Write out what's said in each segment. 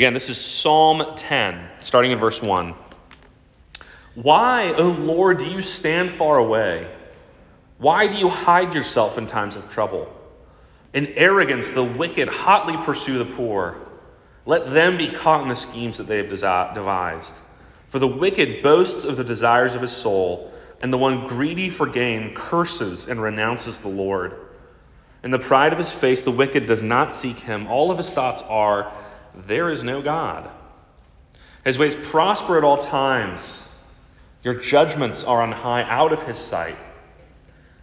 Again, this is Psalm 10, starting in verse 1. Why, O Lord, do you stand far away? Why do you hide yourself in times of trouble? In arrogance, the wicked hotly pursue the poor. Let them be caught in the schemes that they have devised. For the wicked boasts of the desires of his soul, and the one greedy for gain curses and renounces the Lord. In the pride of his face, the wicked does not seek him. All of his thoughts are, there is no God. His ways prosper at all times. Your judgments are on high out of his sight.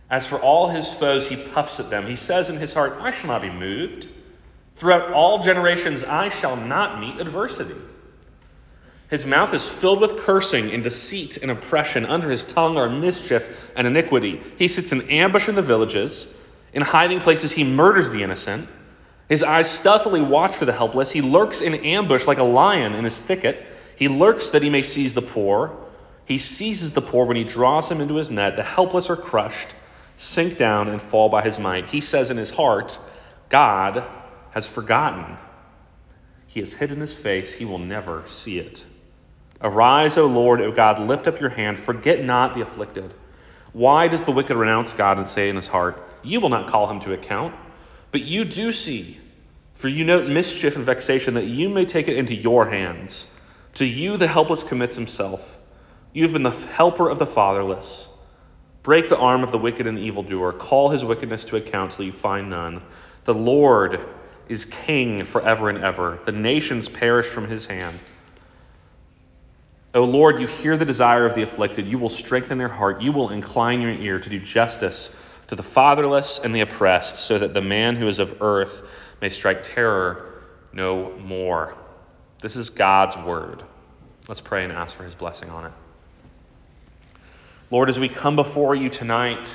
As for all his foes, he puffs at them. He says in his heart, I shall not be moved. Throughout all generations, I shall not meet adversity. His mouth is filled with cursing and deceit and oppression. Under his tongue are mischief and iniquity. He sits in ambush in the villages. In hiding places, he murders the innocent. His eyes stealthily watch for the helpless. He lurks in ambush like a lion in his thicket. He lurks that he may seize the poor. He seizes the poor when he draws him into his net. The helpless are crushed, sink down, and fall by his might. He says in his heart, God has forgotten. He has hidden his face. He will never see it. Arise, O Lord, O God, lift up your hand. Forget not the afflicted. Why does the wicked renounce God and say in his heart, You will not call him to account? But you do see, for you note mischief and vexation, that you may take it into your hands. To you the helpless commits himself. You have been the helper of the fatherless. Break the arm of the wicked and evildoer. Call his wickedness to account till you find none. The Lord is king forever and ever. The nations perish from his hand. O Lord, you hear the desire of the afflicted. You will strengthen their heart. You will incline your ear to do justice to the fatherless and the oppressed, so that the man who is of earth may strike terror no more. This is God's word. Let's pray and ask for his blessing on it. Lord, as we come before you tonight,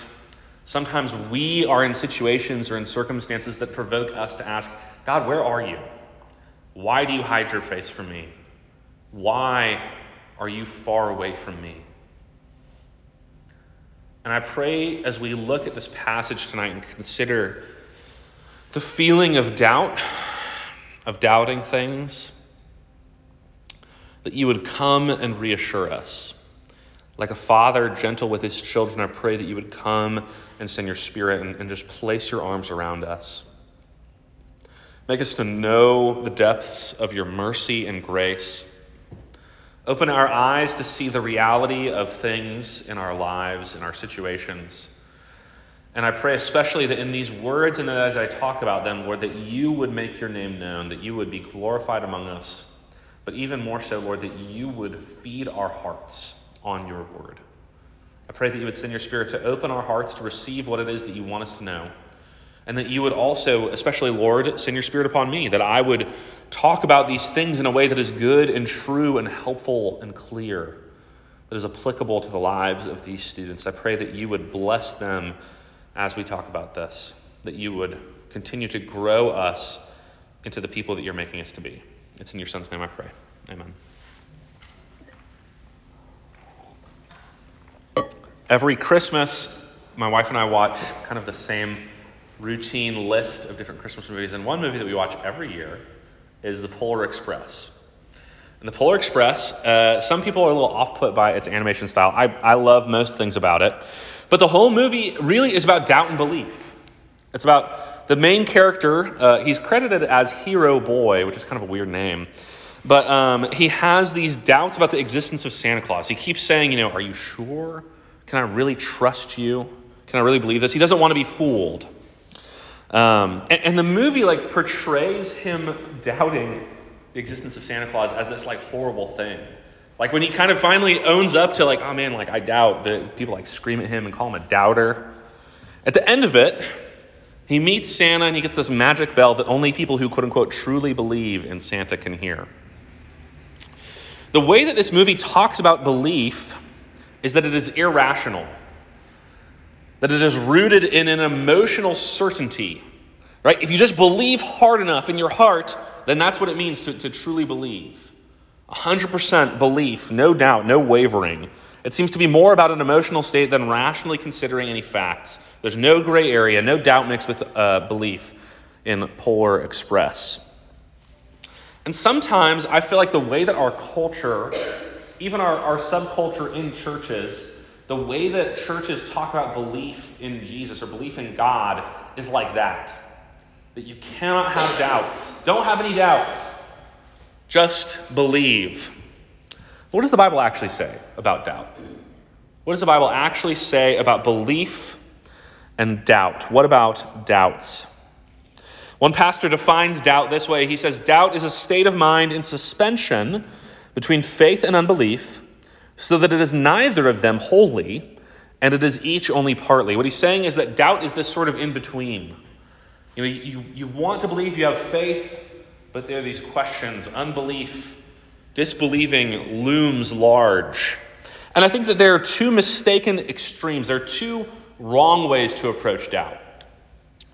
sometimes we are in situations or in circumstances that provoke us to ask, God, where are you? Why do you hide your face from me? Why are you far away from me? And I pray as we look at this passage tonight and consider the feeling of doubt, of doubting things, that you would come and reassure us. Like a father gentle with his children, I pray that you would come and send your spirit and, and just place your arms around us. Make us to know the depths of your mercy and grace. Open our eyes to see the reality of things in our lives, in our situations. And I pray especially that in these words and as I talk about them, Lord, that you would make your name known, that you would be glorified among us, but even more so, Lord, that you would feed our hearts on your word. I pray that you would send your spirit to open our hearts to receive what it is that you want us to know. And that you would also, especially, Lord, send your spirit upon me, that I would talk about these things in a way that is good and true and helpful and clear, that is applicable to the lives of these students. I pray that you would bless them as we talk about this, that you would continue to grow us into the people that you're making us to be. It's in your son's name I pray. Amen. Every Christmas, my wife and I watch kind of the same routine list of different Christmas movies. And one movie that we watch every year is The Polar Express. And The Polar Express, uh, some people are a little off put by its animation style. I, I love most things about it. But the whole movie really is about doubt and belief. It's about the main character, uh, he's credited as Hero Boy, which is kind of a weird name. But um, he has these doubts about the existence of Santa Claus. He keeps saying, you know, are you sure? Can I really trust you? Can I really believe this? He doesn't want to be fooled. Um, and, and the movie like portrays him doubting the existence of Santa Claus as this like horrible thing. Like when he kind of finally owns up to like, oh man, like I doubt that people like scream at him and call him a doubter. At the end of it, he meets Santa and he gets this magic bell that only people who quote unquote truly believe in Santa can hear. The way that this movie talks about belief is that it is irrational that it is rooted in an emotional certainty. Right? If you just believe hard enough in your heart, then that's what it means to, to truly believe. 100% belief, no doubt, no wavering. It seems to be more about an emotional state than rationally considering any facts. There's no gray area, no doubt mixed with uh, belief in Polar Express. And sometimes I feel like the way that our culture, even our, our subculture in churches, the way that churches talk about belief in Jesus or belief in God is like that. That you cannot have doubts. Don't have any doubts. Just believe. What does the Bible actually say about doubt? What does the Bible actually say about belief and doubt? What about doubts? One pastor defines doubt this way. He says, Doubt is a state of mind in suspension between faith and unbelief, so that it is neither of them wholly, and it is each only partly. What he's saying is that doubt is this sort of in between. You know, you, you want to believe, you have faith, but there are these questions. Unbelief, disbelieving looms large. And I think that there are two mistaken extremes. There are two wrong ways to approach doubt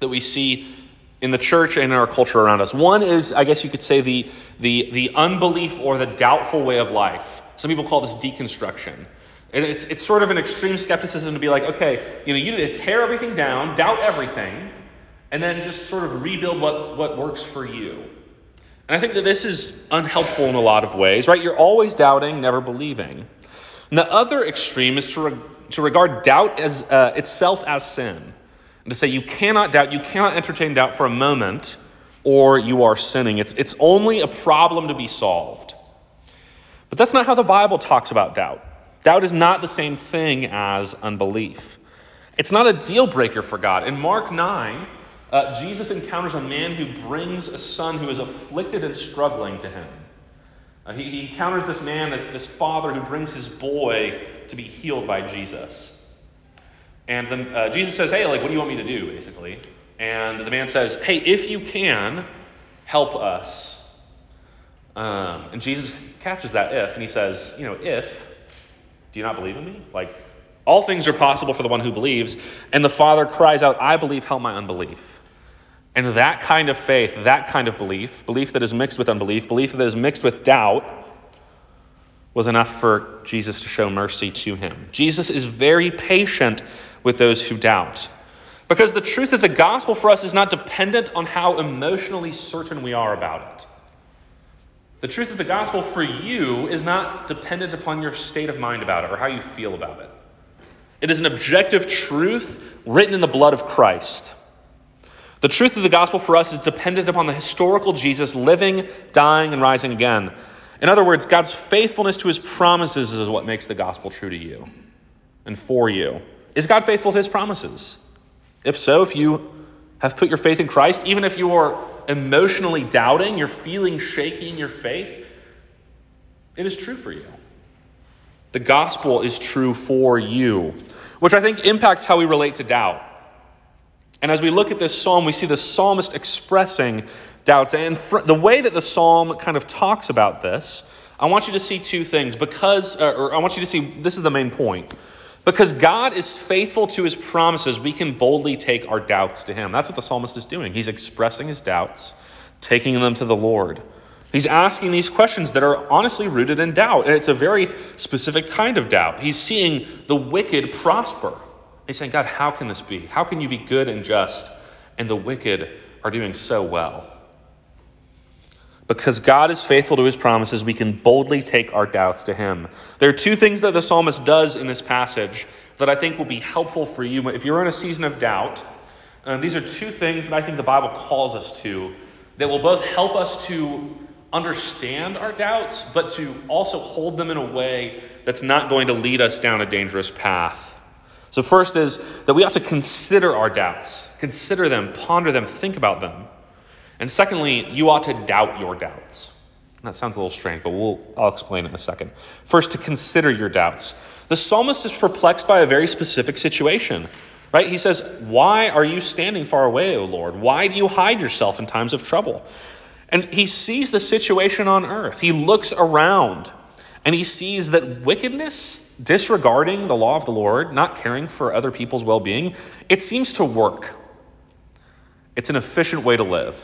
that we see in the church and in our culture around us. One is, I guess you could say, the, the, the unbelief or the doubtful way of life. Some people call this deconstruction. And it's, it's sort of an extreme skepticism to be like, okay, you know, you need to tear everything down, doubt everything, and then just sort of rebuild what, what works for you. And I think that this is unhelpful in a lot of ways, right? You're always doubting, never believing. And the other extreme is to, re- to regard doubt as uh, itself as sin and to say you cannot doubt, you cannot entertain doubt for a moment, or you are sinning. It's, it's only a problem to be solved. But that's not how the Bible talks about doubt. Doubt is not the same thing as unbelief. It's not a deal breaker for God. In Mark 9, uh, Jesus encounters a man who brings a son who is afflicted and struggling to him. Uh, he, he encounters this man, this, this father who brings his boy to be healed by Jesus. And then uh, Jesus says, Hey, like, what do you want me to do, basically? And the man says, Hey, if you can, help us. Um, and Jesus catches that if, and he says, You know, if, do you not believe in me? Like, all things are possible for the one who believes. And the father cries out, I believe, help my unbelief. And that kind of faith, that kind of belief, belief that is mixed with unbelief, belief that is mixed with doubt, was enough for Jesus to show mercy to him. Jesus is very patient with those who doubt. Because the truth of the gospel for us is not dependent on how emotionally certain we are about it. The truth of the gospel for you is not dependent upon your state of mind about it or how you feel about it. It is an objective truth written in the blood of Christ. The truth of the gospel for us is dependent upon the historical Jesus living, dying, and rising again. In other words, God's faithfulness to his promises is what makes the gospel true to you and for you. Is God faithful to his promises? If so, if you have put your faith in Christ, even if you are emotionally doubting, you're feeling shaky in your faith, it is true for you. The gospel is true for you, which I think impacts how we relate to doubt. And as we look at this psalm, we see the psalmist expressing doubts. And the way that the psalm kind of talks about this, I want you to see two things because, uh, or I want you to see this is the main point. Because God is faithful to his promises, we can boldly take our doubts to him. That's what the psalmist is doing. He's expressing his doubts, taking them to the Lord. He's asking these questions that are honestly rooted in doubt. And it's a very specific kind of doubt. He's seeing the wicked prosper. He's saying, God, how can this be? How can you be good and just, and the wicked are doing so well? Because God is faithful to his promises, we can boldly take our doubts to him. There are two things that the psalmist does in this passage that I think will be helpful for you. If you're in a season of doubt, uh, these are two things that I think the Bible calls us to that will both help us to understand our doubts, but to also hold them in a way that's not going to lead us down a dangerous path. So, first is that we have to consider our doubts, consider them, ponder them, think about them. And secondly, you ought to doubt your doubts. That sounds a little strange, but we'll, I'll explain in a second. First, to consider your doubts. The psalmist is perplexed by a very specific situation, right? He says, Why are you standing far away, O Lord? Why do you hide yourself in times of trouble? And he sees the situation on earth. He looks around and he sees that wickedness, disregarding the law of the Lord, not caring for other people's well being, it seems to work. It's an efficient way to live.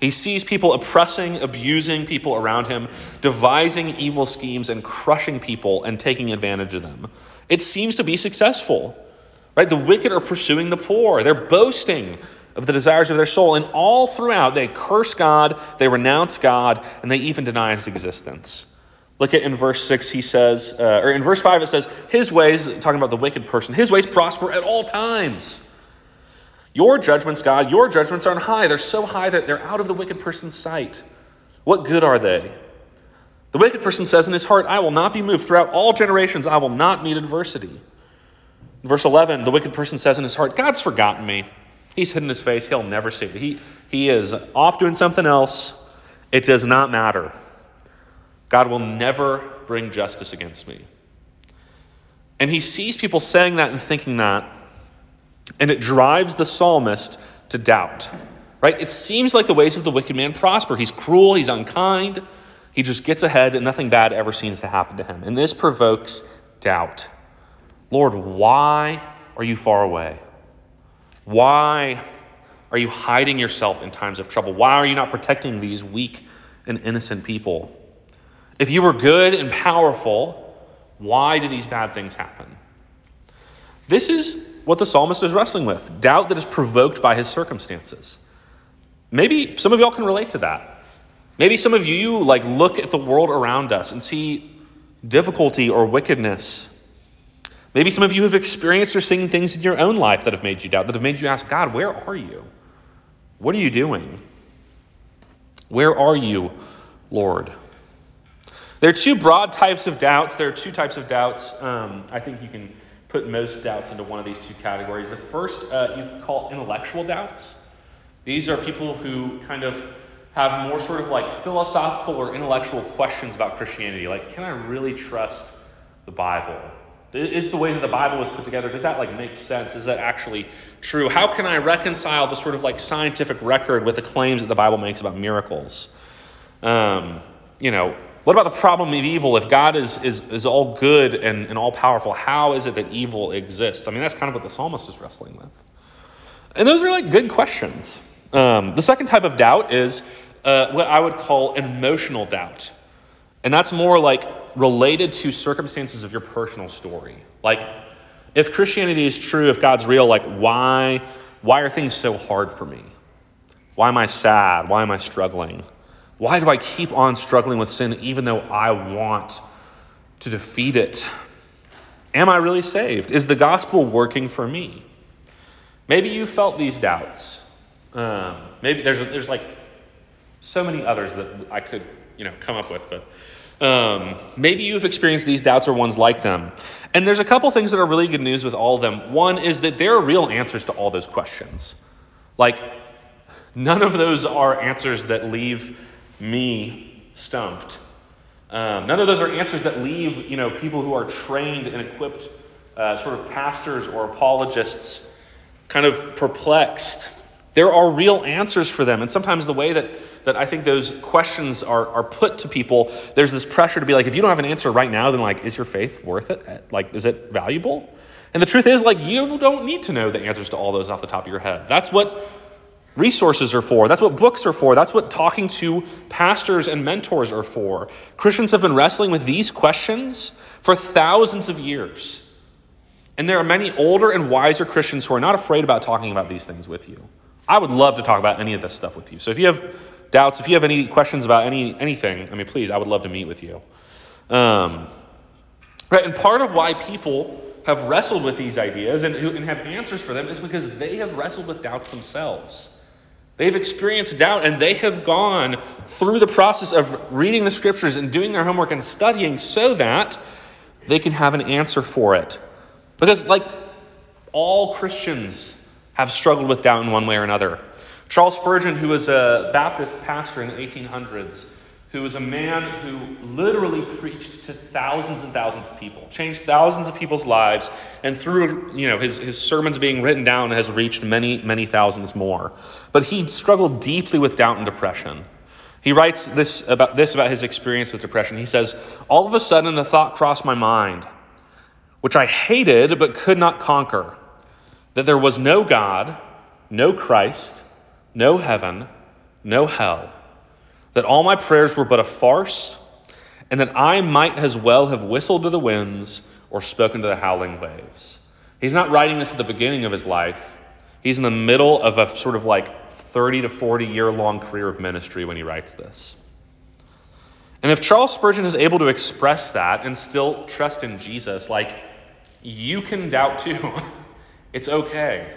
He sees people oppressing, abusing people around him, devising evil schemes and crushing people and taking advantage of them. It seems to be successful. Right? The wicked are pursuing the poor. They're boasting of the desires of their soul. And all throughout, they curse God, they renounce God, and they even deny his existence. Look at in verse 6, he says, uh, or in verse 5, it says, His ways, talking about the wicked person, his ways prosper at all times. Your judgments, God, your judgments are on high. They're so high that they're out of the wicked person's sight. What good are they? The wicked person says in his heart, I will not be moved. Throughout all generations, I will not meet adversity. verse 11, the wicked person says in his heart, God's forgotten me. He's hidden his face. He'll never see it. He, he is off doing something else. It does not matter. God will never bring justice against me. And he sees people saying that and thinking that, and it drives the psalmist to doubt. Right? It seems like the ways of the wicked man prosper. He's cruel, he's unkind, he just gets ahead, and nothing bad ever seems to happen to him. And this provokes doubt. Lord, why are you far away? Why are you hiding yourself in times of trouble? Why are you not protecting these weak and innocent people? If you were good and powerful, why do these bad things happen? This is what the psalmist is wrestling with doubt that is provoked by his circumstances. Maybe some of y'all can relate to that. Maybe some of you like look at the world around us and see difficulty or wickedness. Maybe some of you have experienced or seen things in your own life that have made you doubt, that have made you ask, God, where are you? What are you doing? Where are you, Lord? There are two broad types of doubts. There are two types of doubts. Um, I think you can put most doubts into one of these two categories. The first uh, you call intellectual doubts. These are people who kind of have more sort of like philosophical or intellectual questions about Christianity. Like, can I really trust the Bible? Is the way that the Bible was put together, does that like make sense? Is that actually true? How can I reconcile the sort of like scientific record with the claims that the Bible makes about miracles? Um, you know, what about the problem of evil? If God is, is, is all good and, and all powerful, how is it that evil exists? I mean, that's kind of what the psalmist is wrestling with. And those are like good questions. Um, the second type of doubt is uh, what I would call emotional doubt. And that's more like related to circumstances of your personal story. Like, if Christianity is true, if God's real, like, why, why are things so hard for me? Why am I sad? Why am I struggling? Why do I keep on struggling with sin even though I want to defeat it? Am I really saved? Is the gospel working for me? Maybe you felt these doubts. Um, maybe there's there's like so many others that I could you know come up with, but um, maybe you've experienced these doubts or ones like them. And there's a couple things that are really good news with all of them. One is that there are real answers to all those questions. Like, none of those are answers that leave me stumped. Um, none of those are answers that leave, you know, people who are trained and equipped, uh, sort of pastors or apologists, kind of perplexed. There are real answers for them. And sometimes the way that, that I think those questions are, are put to people, there's this pressure to be like, if you don't have an answer right now, then like, is your faith worth it? Like, is it valuable? And the truth is, like, you don't need to know the answers to all those off the top of your head. That's what resources are for. That's what books are for. That's what talking to pastors and mentors are for. Christians have been wrestling with these questions for thousands of years. And there are many older and wiser Christians who are not afraid about talking about these things with you. I would love to talk about any of this stuff with you. So if you have doubts, if you have any questions about any anything, I mean, please, I would love to meet with you. Um, right, and part of why people have wrestled with these ideas and, and have answers for them is because they have wrestled with doubts themselves. They've experienced doubt and they have gone through the process of reading the scriptures and doing their homework and studying so that they can have an answer for it. Because, like, all Christians have struggled with doubt in one way or another. Charles Spurgeon, who was a Baptist pastor in the 1800s, who was a man who literally preached to thousands and thousands of people, changed thousands of people's lives, and through you know his, his sermons being written down has reached many, many thousands more. But he struggled deeply with doubt and depression. He writes this about this about his experience with depression. He says, All of a sudden the thought crossed my mind, which I hated but could not conquer that there was no God, no Christ, no heaven, no hell, that all my prayers were but a farce, and that I might as well have whistled to the winds or spoken to the howling waves. He's not writing this at the beginning of his life. He's in the middle of a sort of like 30 to 40 year long career of ministry when he writes this. And if Charles Spurgeon is able to express that and still trust in Jesus, like you can doubt too. it's okay.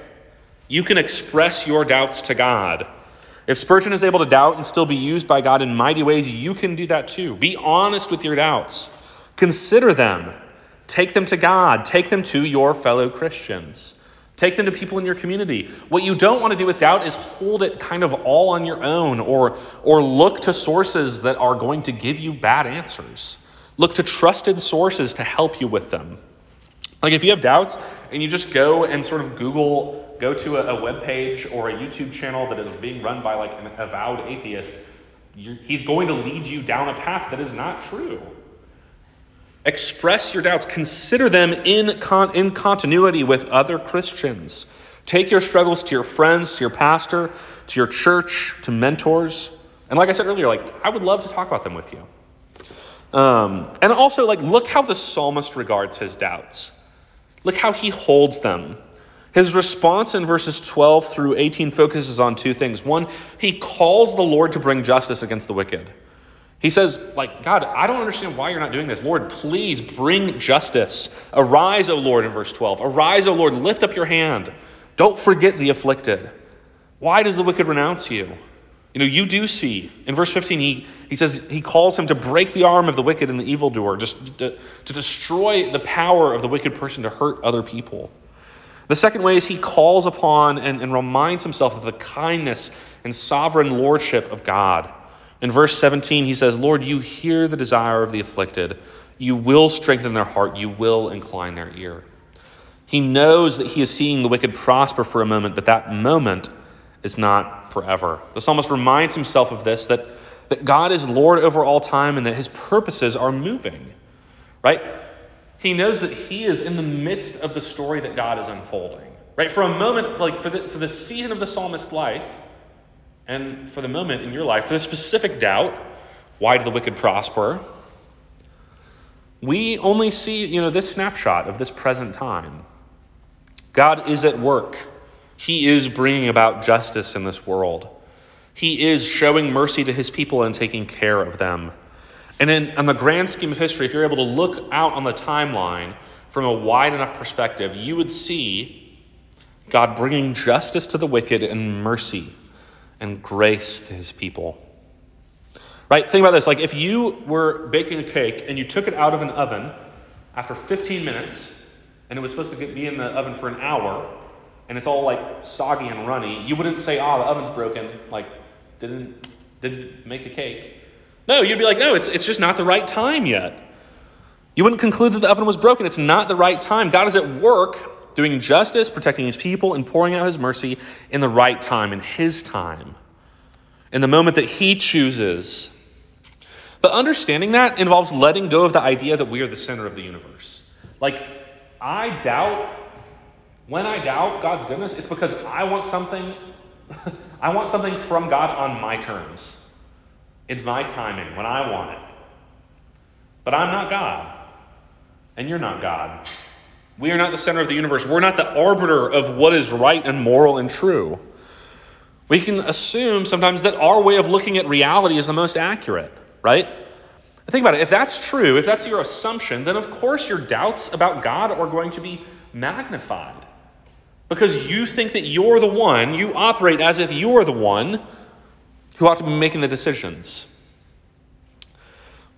You can express your doubts to God. If Spurgeon is able to doubt and still be used by God in mighty ways, you can do that too. Be honest with your doubts. Consider them. Take them to God. Take them to your fellow Christians. Take them to people in your community. What you don't want to do with doubt is hold it kind of all on your own or, or look to sources that are going to give you bad answers. Look to trusted sources to help you with them. Like if you have doubts and you just go and sort of Google, go to a, a web page or a YouTube channel that is being run by like an avowed atheist, he's going to lead you down a path that is not true. Express your doubts. Consider them in, con- in continuity with other Christians. Take your struggles to your friends, to your pastor, to your church, to mentors. And like I said earlier, like I would love to talk about them with you. Um, and also, like, look how the psalmist regards his doubts. Look how he holds them. His response in verses 12 through 18 focuses on two things. One, he calls the Lord to bring justice against the wicked. He says, like, God, I don't understand why you're not doing this. Lord, please bring justice. Arise, O Lord, in verse 12. Arise, O Lord, lift up your hand. Don't forget the afflicted. Why does the wicked renounce you? You know, you do see. In verse 15, he, he says he calls him to break the arm of the wicked and the evildoer, just to, to destroy the power of the wicked person to hurt other people. The second way is he calls upon and, and reminds himself of the kindness and sovereign lordship of God. In verse 17, he says, Lord, you hear the desire of the afflicted. You will strengthen their heart. You will incline their ear. He knows that he is seeing the wicked prosper for a moment, but that moment is not forever. The psalmist reminds himself of this that, that God is Lord over all time and that his purposes are moving. Right? He knows that he is in the midst of the story that God is unfolding. Right? For a moment, like for the, for the season of the psalmist's life, and for the moment in your life, for the specific doubt, why do the wicked prosper? We only see, you know, this snapshot of this present time. God is at work. He is bringing about justice in this world. He is showing mercy to his people and taking care of them. And in, in the grand scheme of history, if you're able to look out on the timeline from a wide enough perspective, you would see God bringing justice to the wicked and mercy and grace to his people. Right? Think about this. Like if you were baking a cake and you took it out of an oven after 15 minutes and it was supposed to be in the oven for an hour and it's all like soggy and runny, you wouldn't say, "Ah, oh, the oven's broken." Like didn't didn't make the cake. No, you'd be like, "No, it's it's just not the right time yet." You wouldn't conclude that the oven was broken. It's not the right time. God is at work doing justice, protecting his people, and pouring out his mercy in the right time, in his time, in the moment that he chooses. But understanding that involves letting go of the idea that we are the center of the universe. Like, I doubt, when I doubt God's goodness, it's because I want something, I want something from God on my terms, in my timing, when I want it. But I'm not God, and you're not God. We are not the center of the universe. We're not the arbiter of what is right and moral and true. We can assume sometimes that our way of looking at reality is the most accurate, right? Think about it. If that's true, if that's your assumption, then of course your doubts about God are going to be magnified. Because you think that you're the one, you operate as if you're the one who ought to be making the decisions.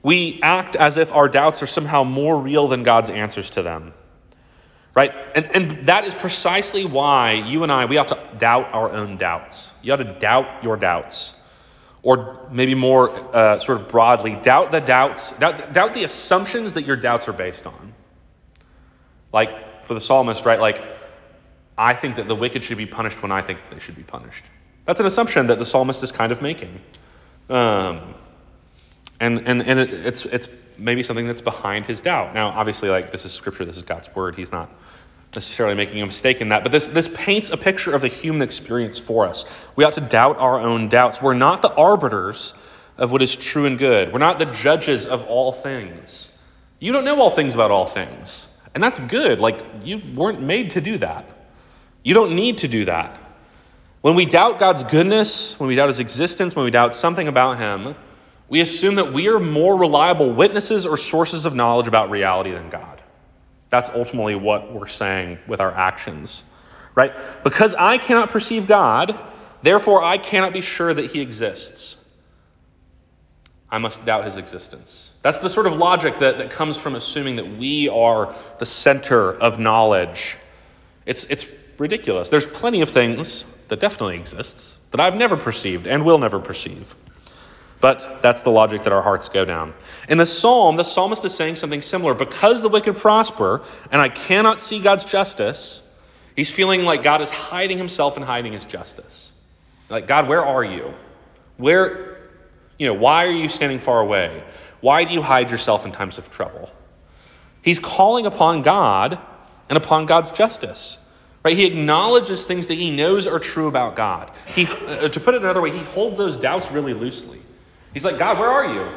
We act as if our doubts are somehow more real than God's answers to them. Right? And, and that is precisely why you and I, we ought to doubt our own doubts. You ought to doubt your doubts. Or maybe more uh, sort of broadly, doubt the doubts, doubt, doubt the assumptions that your doubts are based on. Like for the psalmist, right? Like, I think that the wicked should be punished when I think that they should be punished. That's an assumption that the psalmist is kind of making. Um, and and, and it, it's, it's maybe something that's behind his doubt. Now, obviously, like this is scripture, this is God's word. He's not necessarily making a mistake in that, but this, this paints a picture of the human experience for us. We ought to doubt our own doubts. We're not the arbiters of what is true and good, we're not the judges of all things. You don't know all things about all things, and that's good. Like, you weren't made to do that. You don't need to do that. When we doubt God's goodness, when we doubt his existence, when we doubt something about him, we assume that we are more reliable witnesses or sources of knowledge about reality than God. That's ultimately what we're saying with our actions, right? Because I cannot perceive God, therefore I cannot be sure that he exists. I must doubt his existence. That's the sort of logic that, that comes from assuming that we are the center of knowledge. It's, it's ridiculous. There's plenty of things that definitely exists that I've never perceived and will never perceive. But that's the logic that our hearts go down. In the psalm, the psalmist is saying something similar. Because the wicked prosper and I cannot see God's justice, he's feeling like God is hiding himself and hiding his justice. Like, God, where are you? Where, you know, why are you standing far away? Why do you hide yourself in times of trouble? He's calling upon God and upon God's justice. Right? He acknowledges things that he knows are true about God. He, uh, to put it another way, he holds those doubts really loosely. He's like, God, where are you?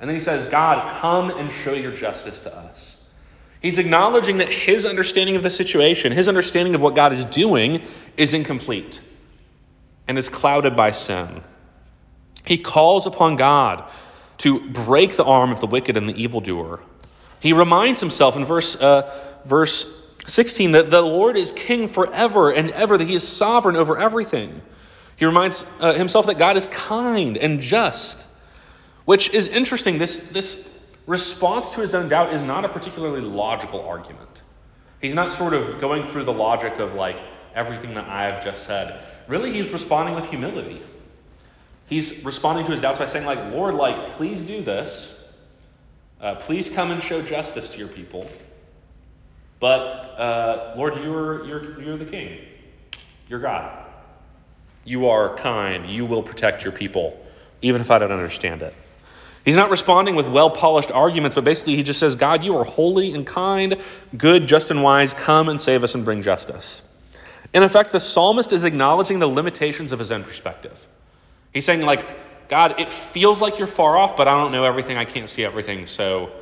And then he says, God, come and show your justice to us. He's acknowledging that his understanding of the situation, his understanding of what God is doing, is incomplete and is clouded by sin. He calls upon God to break the arm of the wicked and the evildoer. He reminds himself in verse, uh, verse 16 that the Lord is king forever and ever, that he is sovereign over everything. He reminds uh, himself that God is kind and just, which is interesting. This, this response to his own doubt is not a particularly logical argument. He's not sort of going through the logic of like everything that I have just said. Really, he's responding with humility. He's responding to his doubts by saying, like, Lord, like, please do this. Uh, please come and show justice to your people. But uh, Lord, you're, you're, you're the king. You're God. You are kind. You will protect your people, even if I don't understand it. He's not responding with well polished arguments, but basically he just says, God, you are holy and kind, good, just, and wise. Come and save us and bring justice. In effect, the psalmist is acknowledging the limitations of his own perspective. He's saying, like, God, it feels like you're far off, but I don't know everything. I can't see everything, so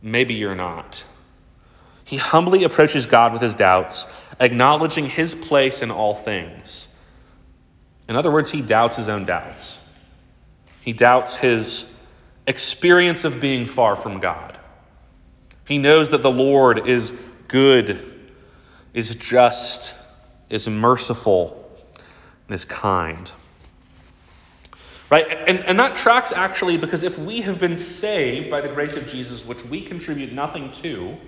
maybe you're not. He humbly approaches God with his doubts, acknowledging his place in all things. In other words, he doubts his own doubts. He doubts his experience of being far from God. He knows that the Lord is good, is just, is merciful, and is kind. Right? And, and that tracks actually because if we have been saved by the grace of Jesus, which we contribute nothing to,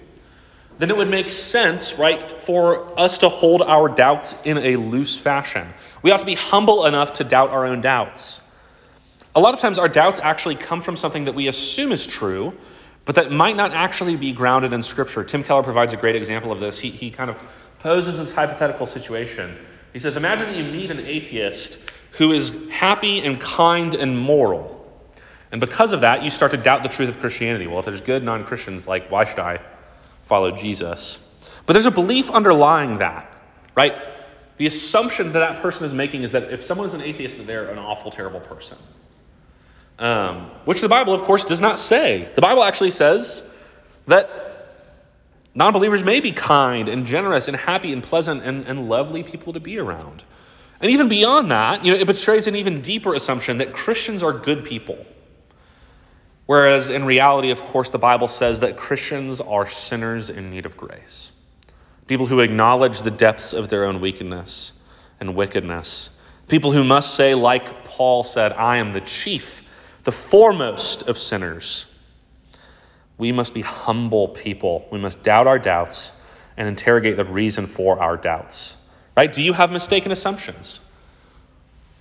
then it would make sense, right, for us to hold our doubts in a loose fashion. We ought to be humble enough to doubt our own doubts. A lot of times, our doubts actually come from something that we assume is true, but that might not actually be grounded in Scripture. Tim Keller provides a great example of this. He, he kind of poses this hypothetical situation. He says, Imagine that you meet an atheist who is happy and kind and moral. And because of that, you start to doubt the truth of Christianity. Well, if there's good non Christians, like, why should I follow Jesus. But there's a belief underlying that, right? The assumption that that person is making is that if someone is an atheist, they're an awful, terrible person. Um, which the Bible, of course, does not say. The Bible actually says that non believers may be kind and generous and happy and pleasant and, and lovely people to be around. And even beyond that, you know, it betrays an even deeper assumption that Christians are good people. Whereas in reality, of course, the Bible says that Christians are sinners in need of grace. People who acknowledge the depths of their own weakness and wickedness. People who must say, like Paul said, I am the chief, the foremost of sinners. We must be humble people. We must doubt our doubts and interrogate the reason for our doubts. Right? Do you have mistaken assumptions?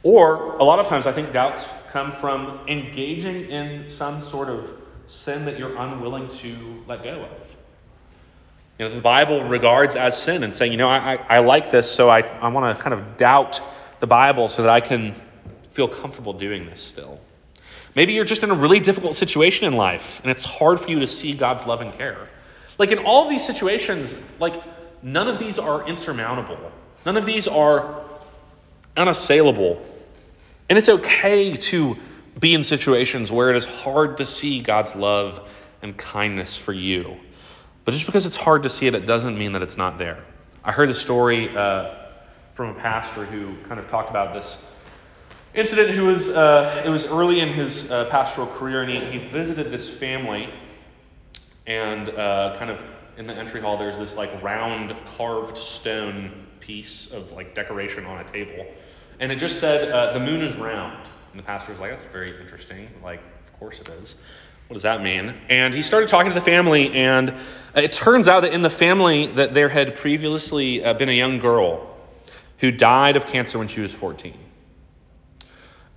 Or a lot of times I think doubts come from engaging in some sort of sin that you're unwilling to let go of. You know, the Bible regards as sin and saying, you know, I, I, I like this, so I, I want to kind of doubt the Bible so that I can feel comfortable doing this still. Maybe you're just in a really difficult situation in life and it's hard for you to see God's love and care. Like in all these situations, like none of these are insurmountable. None of these are unassailable. And it's okay to be in situations where it is hard to see God's love and kindness for you. But just because it's hard to see it, it doesn't mean that it's not there. I heard a story uh, from a pastor who kind of talked about this incident. Who was uh, it was early in his uh, pastoral career, and he, he visited this family, and uh, kind of in the entry hall, there's this like round carved stone piece of like decoration on a table, and it just said uh, the moon is round. And the pastor was like, "That's very interesting. Like, of course it is." What does that mean? And he started talking to the family, and it turns out that in the family that there had previously uh, been a young girl who died of cancer when she was 14.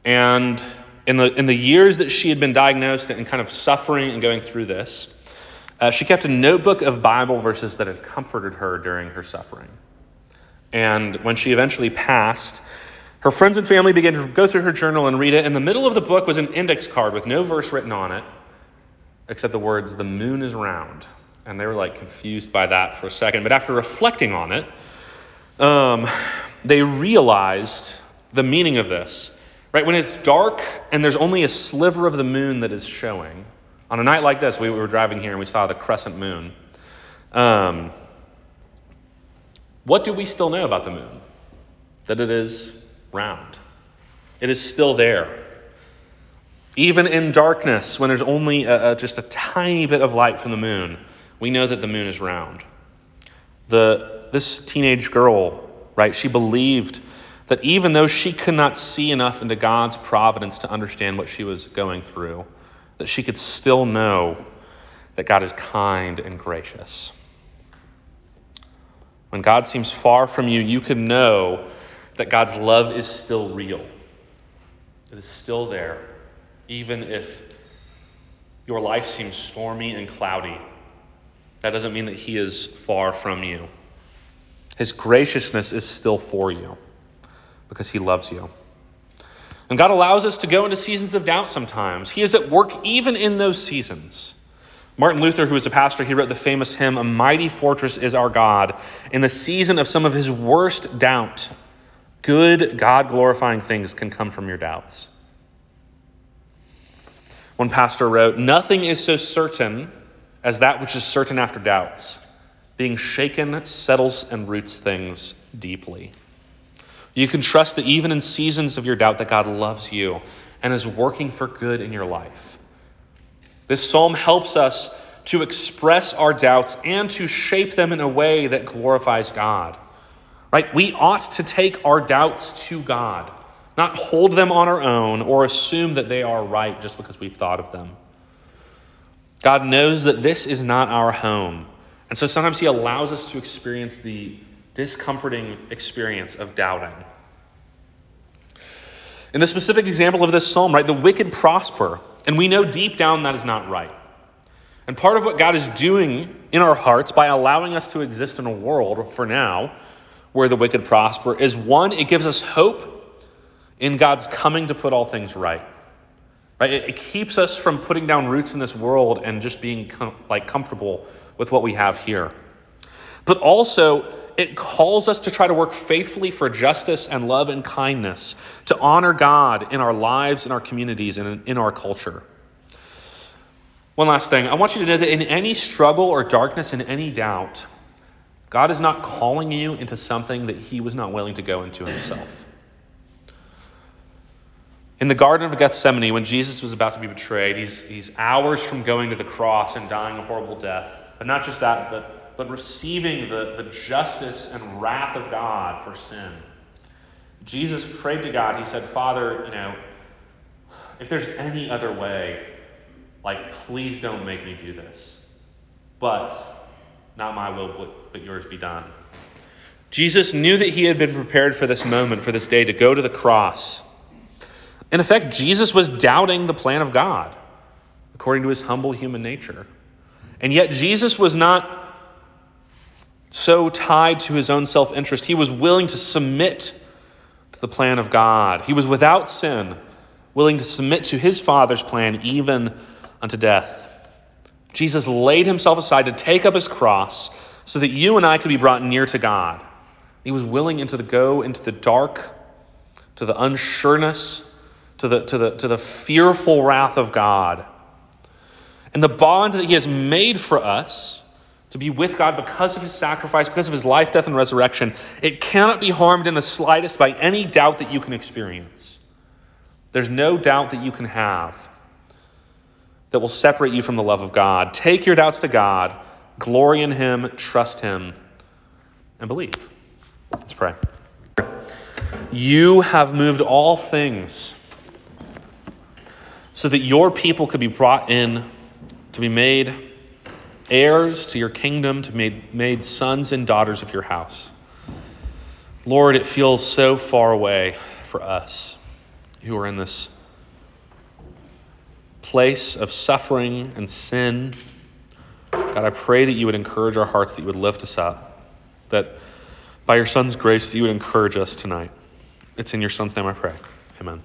And in the, in the years that she had been diagnosed and kind of suffering and going through this, uh, she kept a notebook of Bible verses that had comforted her during her suffering. And when she eventually passed, her friends and family began to go through her journal and read it. In the middle of the book was an index card with no verse written on it, except the words, The moon is round. And they were like confused by that for a second. But after reflecting on it, um, they realized the meaning of this. Right? When it's dark and there's only a sliver of the moon that is showing, on a night like this, we were driving here and we saw the crescent moon. Um, what do we still know about the moon? That it is round. It is still there. Even in darkness, when there's only a, a, just a tiny bit of light from the moon, we know that the moon is round. The, this teenage girl, right, she believed that even though she could not see enough into God's providence to understand what she was going through, that she could still know that God is kind and gracious. When God seems far from you, you can know that God's love is still real. It is still there, even if your life seems stormy and cloudy. That doesn't mean that He is far from you. His graciousness is still for you because He loves you. And God allows us to go into seasons of doubt sometimes. He is at work even in those seasons. Martin Luther, who was a pastor, he wrote the famous hymn, A Mighty Fortress is Our God. In the season of some of his worst doubt, good, God glorifying things can come from your doubts. One pastor wrote, Nothing is so certain as that which is certain after doubts. Being shaken settles and roots things deeply. You can trust that even in seasons of your doubt that God loves you and is working for good in your life. This psalm helps us to express our doubts and to shape them in a way that glorifies God. Right? We ought to take our doubts to God, not hold them on our own or assume that they are right just because we've thought of them. God knows that this is not our home. And so sometimes He allows us to experience the discomforting experience of doubting. In the specific example of this psalm, right, the wicked prosper, and we know deep down that is not right. And part of what God is doing in our hearts by allowing us to exist in a world for now where the wicked prosper is one, it gives us hope in God's coming to put all things right. Right? It, it keeps us from putting down roots in this world and just being com- like comfortable with what we have here. But also, it calls us to try to work faithfully for justice and love and kindness, to honor God in our lives, in our communities, and in, in our culture. One last thing. I want you to know that in any struggle or darkness, in any doubt, God is not calling you into something that he was not willing to go into himself. In the Garden of Gethsemane, when Jesus was about to be betrayed, he's, he's hours from going to the cross and dying a horrible death. But not just that, but, but receiving the, the justice and wrath of God for sin. Jesus prayed to God. He said, Father, you know, if there's any other way, like, please don't make me do this. But not my will, but yours be done. Jesus knew that he had been prepared for this moment, for this day, to go to the cross. In effect, Jesus was doubting the plan of God, according to his humble human nature. And yet, Jesus was not so tied to his own self interest. He was willing to submit to the plan of God. He was without sin, willing to submit to his Father's plan, even unto death. Jesus laid himself aside to take up his cross so that you and I could be brought near to God. He was willing to go into the dark, to the unsureness, to the, to, the, to the fearful wrath of God. And the bond that he has made for us to be with God because of his sacrifice, because of his life, death, and resurrection, it cannot be harmed in the slightest by any doubt that you can experience. There's no doubt that you can have that will separate you from the love of God. Take your doubts to God, glory in him, trust him, and believe. Let's pray. You have moved all things so that your people could be brought in to be made heirs to your kingdom, to be made, made sons and daughters of your house. Lord, it feels so far away for us who are in this place of suffering and sin. God, I pray that you would encourage our hearts, that you would lift us up, that by your Son's grace, that you would encourage us tonight. It's in your Son's name I pray. Amen.